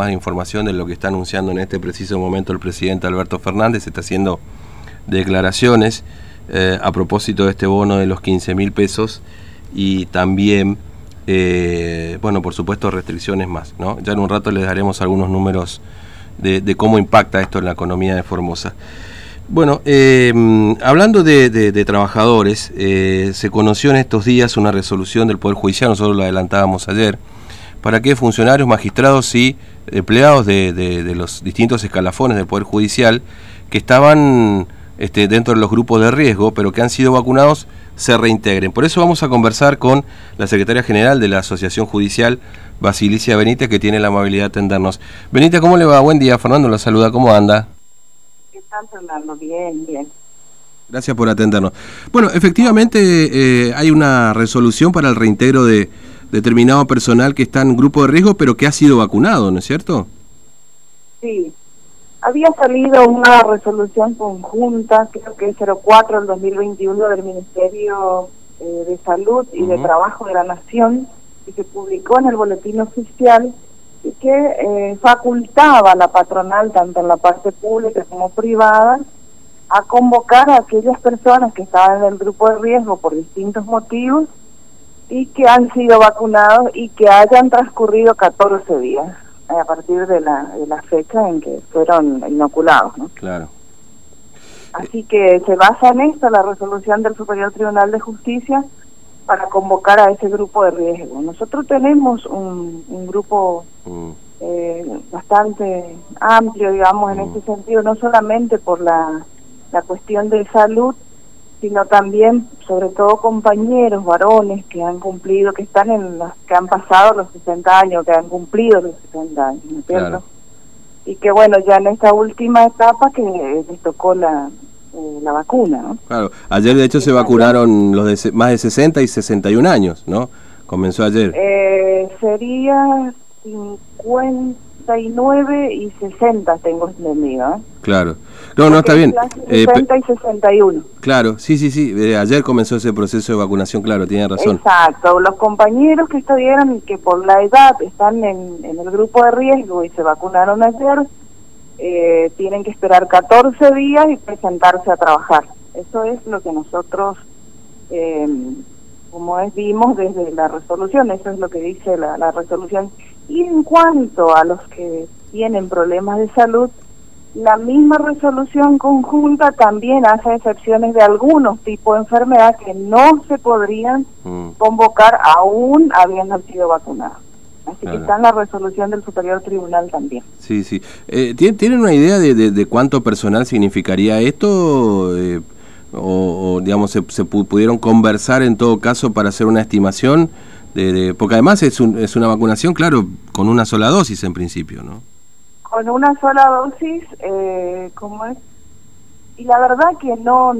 más información de lo que está anunciando en este preciso momento el presidente Alberto Fernández. Está haciendo declaraciones eh, a propósito de este bono de los 15 mil pesos y también, eh, bueno, por supuesto, restricciones más. ¿no? Ya en un rato les daremos algunos números de, cómo impacta esto en la economía de Formosa. Bueno, eh, hablando de, trabajadores, se conoció en estos días una resolución del Poder Judicial, nosotros lo adelantábamos ayer, para que funcionarios, magistrados y empleados de, los distintos escalafones del Poder Judicial que estaban este, dentro de los grupos de riesgo, pero que han sido vacunados, se reintegren. Por eso vamos a conversar con la secretaria general de la Asociación Judicial, Basilicia Benítez, que tiene la amabilidad de atendernos. Benítez, ¿cómo le va? Buen día, Fernando, la saluda, ¿cómo anda? ¿Qué tal, Fernando? Bien, bien. Gracias por atendernos. Bueno, efectivamente eh, hay una resolución para el reintegro de determinado personal que está en grupo de riesgo, pero que ha sido vacunado, ¿no es cierto? Sí. Había salido una resolución conjunta, creo que es 04 del 2021 del Ministerio eh, de Salud y de Trabajo de la Nación, y se publicó en el boletín oficial y que eh, facultaba a la patronal, tanto en la parte pública como privada, a convocar a aquellas personas que estaban en el grupo de riesgo por distintos motivos y que han sido vacunados y que hayan transcurrido 14 días a partir de la, de la fecha en que fueron inoculados. ¿no? Claro. Así que se basa en esto la resolución del Superior Tribunal de Justicia para convocar a ese grupo de riesgo. Nosotros tenemos un, un grupo mm. eh, bastante amplio, digamos, en mm. este sentido, no solamente por la, la cuestión de salud, sino también, sobre todo, compañeros varones que han cumplido, que están en los, que han pasado los 60 años, que han cumplido los 60 años, ¿no es Y que, bueno, ya en esta última etapa que les tocó la, eh, la vacuna, ¿no? Claro, ayer de hecho se vacunaron los de más de 60 y 61 años, ¿no? Comenzó ayer. Eh, sería 50 69 y 60 tengo entendido. ¿eh? Claro. No, no, está bien. 60 eh, y 61. Claro, sí, sí, sí. Eh, ayer comenzó ese proceso de vacunación, claro, tiene razón. Exacto. Los compañeros que estuvieron que por la edad están en, el grupo de riesgo y se vacunaron ayer, eh, tienen que esperar 14 días y presentarse a trabajar. Eso es lo que nosotros, como es, vimos desde la resolución, eso es lo que dice la, la resolución y en cuanto a los que tienen problemas de salud, la misma resolución conjunta también hace excepciones de algunos tipos de enfermedad que no se podrían mm. convocar aún habiendo sido vacunados. Así que está en la resolución del Superior Tribunal también. Sí, sí. Eh, ¿Tienen una idea de, cuánto personal significaría esto? Eh, o, digamos, se, se, pudieron conversar en todo caso para hacer una estimación? De, porque además es, un, es una vacunación, claro, con una sola dosis en principio, ¿no? Con una sola dosis, eh, ¿cómo es? Y la verdad que no,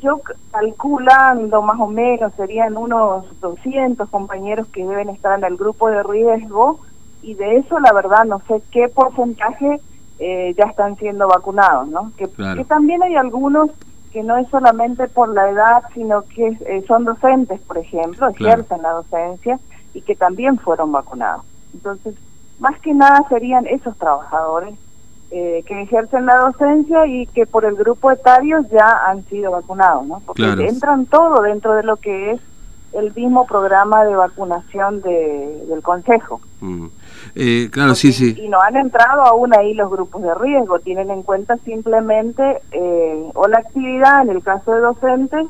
yo calculando más o menos serían unos 200 compañeros que deben estar en el grupo de riesgo y de eso la verdad no sé qué porcentaje eh, ya están siendo vacunados, ¿no? Que, que también hay algunos que no es solamente por la edad, sino que eh, son docentes, por ejemplo, ejercen la docencia y que también fueron vacunados. Entonces, más que nada serían esos trabajadores eh, que ejercen la docencia y que por el grupo etario ya han sido vacunados, ¿no? Porque entran todo dentro de lo que es el mismo programa de vacunación de, del Consejo. Mm. Eh, claro, sí, sí. Y no han entrado aún ahí los grupos de riesgo, tienen en cuenta simplemente eh, o la actividad en el caso de docentes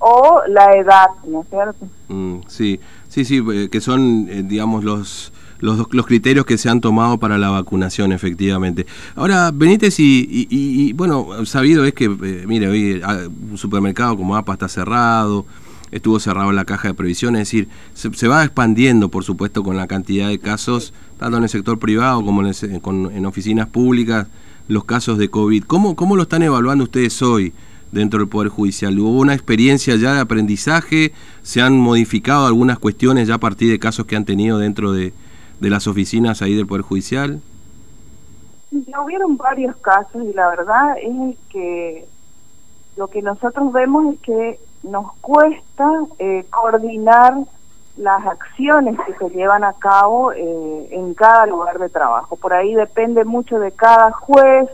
o la edad, ¿no es cierto? Mm, sí, sí, sí, eh, que son, digamos, los... Los, los criterios que se han tomado para la vacunación, efectivamente. Ahora, Benítez, y, y, bueno, sabido es que, mire, hoy ah, un supermercado como APA está cerrado, estuvo cerrado la caja de previsión, es decir, se, va expandiendo, por supuesto, con la cantidad de casos, tanto en el sector privado como en, oficinas públicas, los casos de COVID. ¿Cómo, ¿Cómo lo están evaluando ustedes hoy dentro del Poder Judicial? ¿Hubo una experiencia ya de aprendizaje? ¿Se han modificado algunas cuestiones ya a partir de casos que han tenido dentro de, las oficinas ahí del Poder Judicial? Ya hubieron varios casos y la verdad es que lo que nosotros vemos es que nos cuesta eh, coordinar las acciones que se llevan a cabo eh, en cada lugar de trabajo. Por ahí depende mucho de cada juez,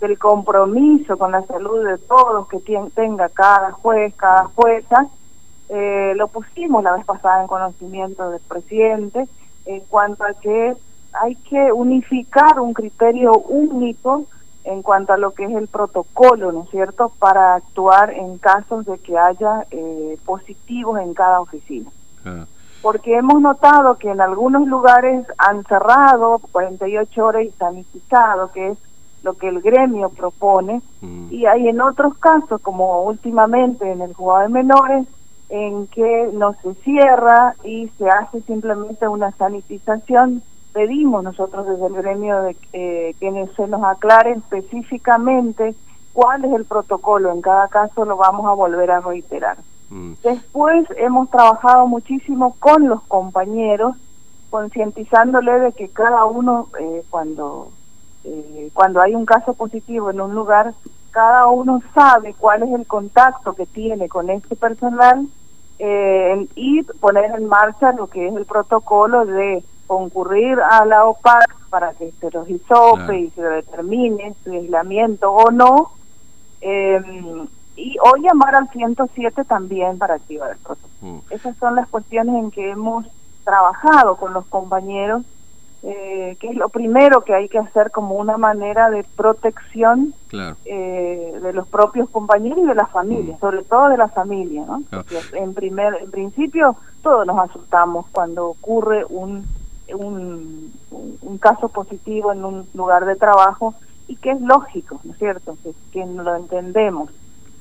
del compromiso con la salud de todos que tenga cada juez, cada jueza. Eh, lo pusimos la vez pasada en conocimiento del presidente en cuanto a que hay que unificar un criterio único en cuanto a lo que es el protocolo, ¿no es cierto?, para actuar en casos de que haya eh, positivos en cada oficina. Ah. Porque hemos notado que en algunos lugares han cerrado 48 horas y sanitizado, que es lo que el gremio propone, mm. y hay en otros casos, como últimamente en el juzgado de menores, en que no se cierra y se hace simplemente una sanitización. Pedimos nosotros desde el gremio de que se nos aclare específicamente cuál es el protocolo. En cada caso lo vamos a volver a reiterar. Mm. Después hemos trabajado muchísimo con los compañeros, concientizándole de que cada uno eh, cuando eh, cuando hay un caso positivo en un lugar, cada uno sabe cuál es el contacto que tiene con este personal eh, y poner en marcha lo que es el protocolo de concurrir a la OPAC para que se los hisope y se determine su aislamiento o no. Eh, y o llamar al 107 también para activar el protocolo. Mm. Esas son las cuestiones en que hemos trabajado con los compañeros eh, que es lo primero que hay que hacer como una manera de protección eh, de los propios compañeros y de la familia, mm. sobre todo de la familia, ¿no? En primer, en principio todos nos asustamos cuando ocurre un, un, un caso positivo en un lugar de trabajo y que es lógico, ¿no es cierto? Que, que lo entendemos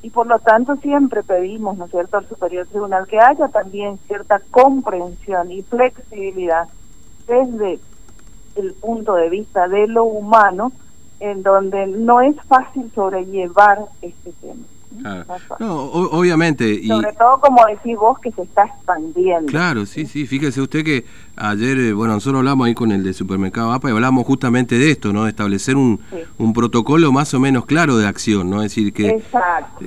y por lo tanto siempre pedimos, ¿no es cierto?, al Superior Tribunal que haya también cierta comprensión y flexibilidad desde el punto de vista de lo humano, en donde no es fácil sobrellevar este tema. No, obviamente. Y... Sobre todo, como decís vos, que se está expandiendo. Claro, sí, sí. Fíjese usted que ayer, eh, bueno, nosotros hablamos ahí con el de Supermercado APA y hablamos justamente de esto, ¿no? De establecer un, un protocolo más o menos claro de acción, ¿no? Es decir, que,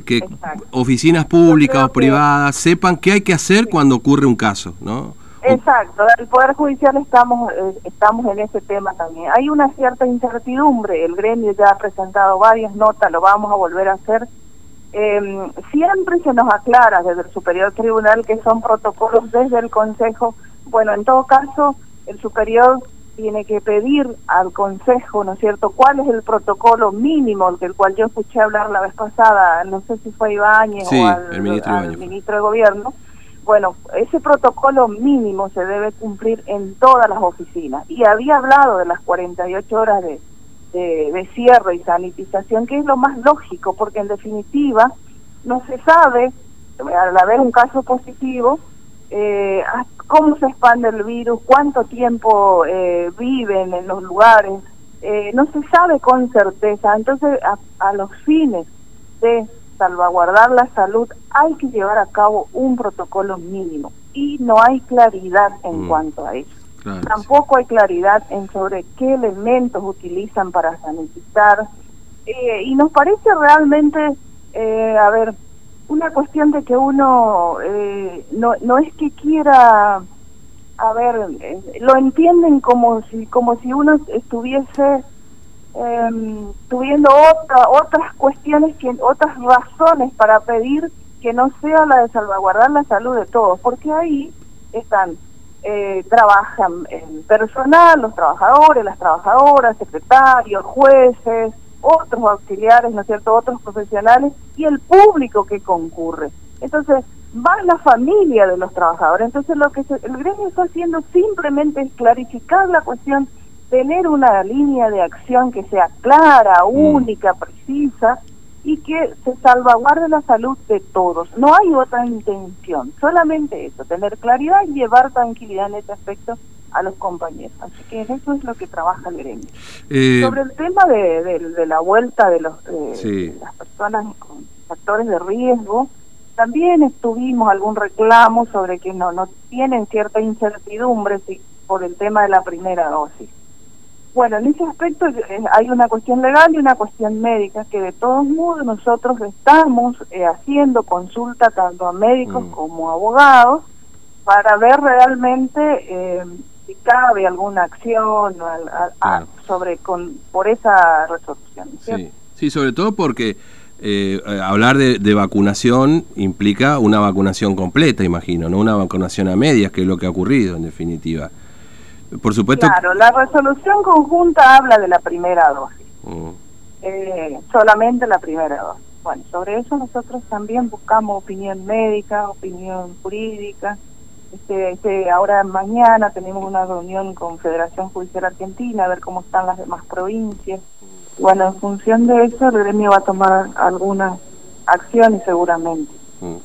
que oficinas públicas o privadas sepan qué hay que hacer cuando ocurre un caso, ¿no? Exacto, el Poder Judicial estamos, eh, estamos en ese tema también. Hay una cierta incertidumbre, el gremio ya ha presentado varias notas, lo vamos a volver a hacer. Eh, siempre se nos aclara desde el Superior Tribunal que son protocolos desde el Consejo. Bueno, en todo caso, el Superior tiene que pedir al Consejo, ¿no es cierto?, cuál es el protocolo mínimo del cual yo escuché hablar la vez pasada, no sé si fue Ibáñez o al, ministro de Gobierno, bueno, ese protocolo mínimo se debe cumplir en todas las oficinas. Y había hablado de las 48 horas de, de, cierre y sanitización, que es lo más lógico, porque en definitiva no se sabe, al haber un caso positivo, eh, cómo se expande el virus, cuánto tiempo eh, viven en los lugares, eh, no se sabe con certeza. Entonces, a los fines de salvaguardar la salud, hay que llevar a cabo un protocolo mínimo y no hay claridad en mm. cuanto a eso. Tampoco hay claridad en sobre qué elementos utilizan para sanitizar eh, y nos parece realmente, eh, a ver, una cuestión de que uno eh, no, no es que quiera, a ver, lo entienden como si como si uno estuviese eh, tuviendo otra, otras cuestiones, que otras razones para pedir que no sea la de salvaguardar la salud de todos, porque ahí están, eh, trabajan el personal, los trabajadores, las trabajadoras, secretarios, jueces, otros auxiliares, ¿no cierto?, otros profesionales y el público que concurre. Entonces, va la familia de los trabajadores. Entonces, lo que el gremio está haciendo simplemente es clarificar la cuestión tener una línea de acción que sea clara, mm. única, precisa y que se salvaguarde la salud de todos. No hay otra intención, solamente eso, tener claridad y llevar tranquilidad en este aspecto a los compañeros. Así que eso es lo que trabaja el gremio. Eh, Sobre el tema de, la vuelta de, los, las personas con factores de riesgo, también estuvimos algún reclamo sobre que no, no tienen cierta incertidumbre si, por el tema de la primera dosis. Bueno, en ese aspecto eh, hay una cuestión legal y una cuestión médica que de todos modos nosotros estamos eh, haciendo consulta tanto a médicos mm. como a abogados para ver realmente eh, si cabe alguna acción sobre con por esa resolución. Sí, sí, sobre todo porque eh, hablar de, vacunación implica una vacunación completa, imagino, no una vacunación a medias, que es lo que ha ocurrido en definitiva. Por supuesto. Claro, la resolución conjunta habla de la primera dosis. Mm. Eh, solamente la primera dosis. Bueno, sobre eso nosotros también buscamos opinión médica, opinión jurídica. Este, este, ahora mañana tenemos una reunión con Federación Judicial Argentina a ver cómo están las demás provincias. Bueno, en función de eso, el gremio va a tomar algunas acciones seguramente. Mm.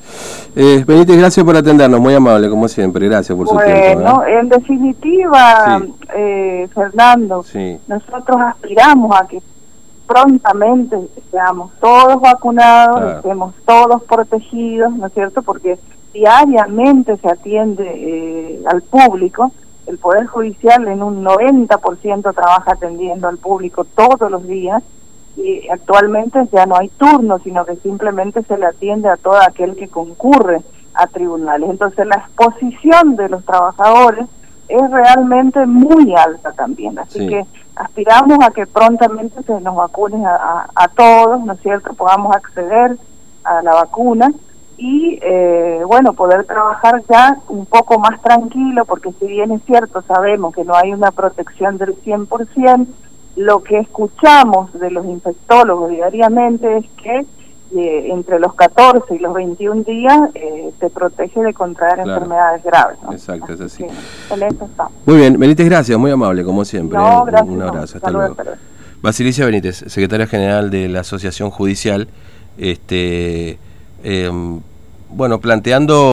Eh, Benítez, gracias por atendernos, muy amable como siempre, gracias por su tiempo. Bueno, ¿eh? en definitiva, eh, Fernando, nosotros aspiramos a que prontamente seamos todos vacunados, estemos todos protegidos, ¿no es cierto? Porque diariamente se atiende eh, al público, el Poder Judicial en un 90% trabaja atendiendo al público todos los días y actualmente ya no hay turno, sino que simplemente se le atiende a todo aquel que concurre a tribunales. Entonces la exposición de los trabajadores es realmente muy alta también, así que aspiramos a que prontamente se nos vacunen a, todos, ¿no es cierto?, podamos acceder a la vacuna y, eh, bueno, poder trabajar ya un poco más tranquilo, porque si bien es cierto, sabemos que no hay una protección del 100%, lo que escuchamos de los infectólogos diariamente es que entre los 14 y los 21 días eh, te protege de contraer enfermedades graves. Exacto, es así. Muy bien, Benítez, gracias, muy amable, como siempre. Un abrazo, hasta, luego. Basilicia Benítez, secretaria general de la Asociación Judicial, este, em, bueno, planteando...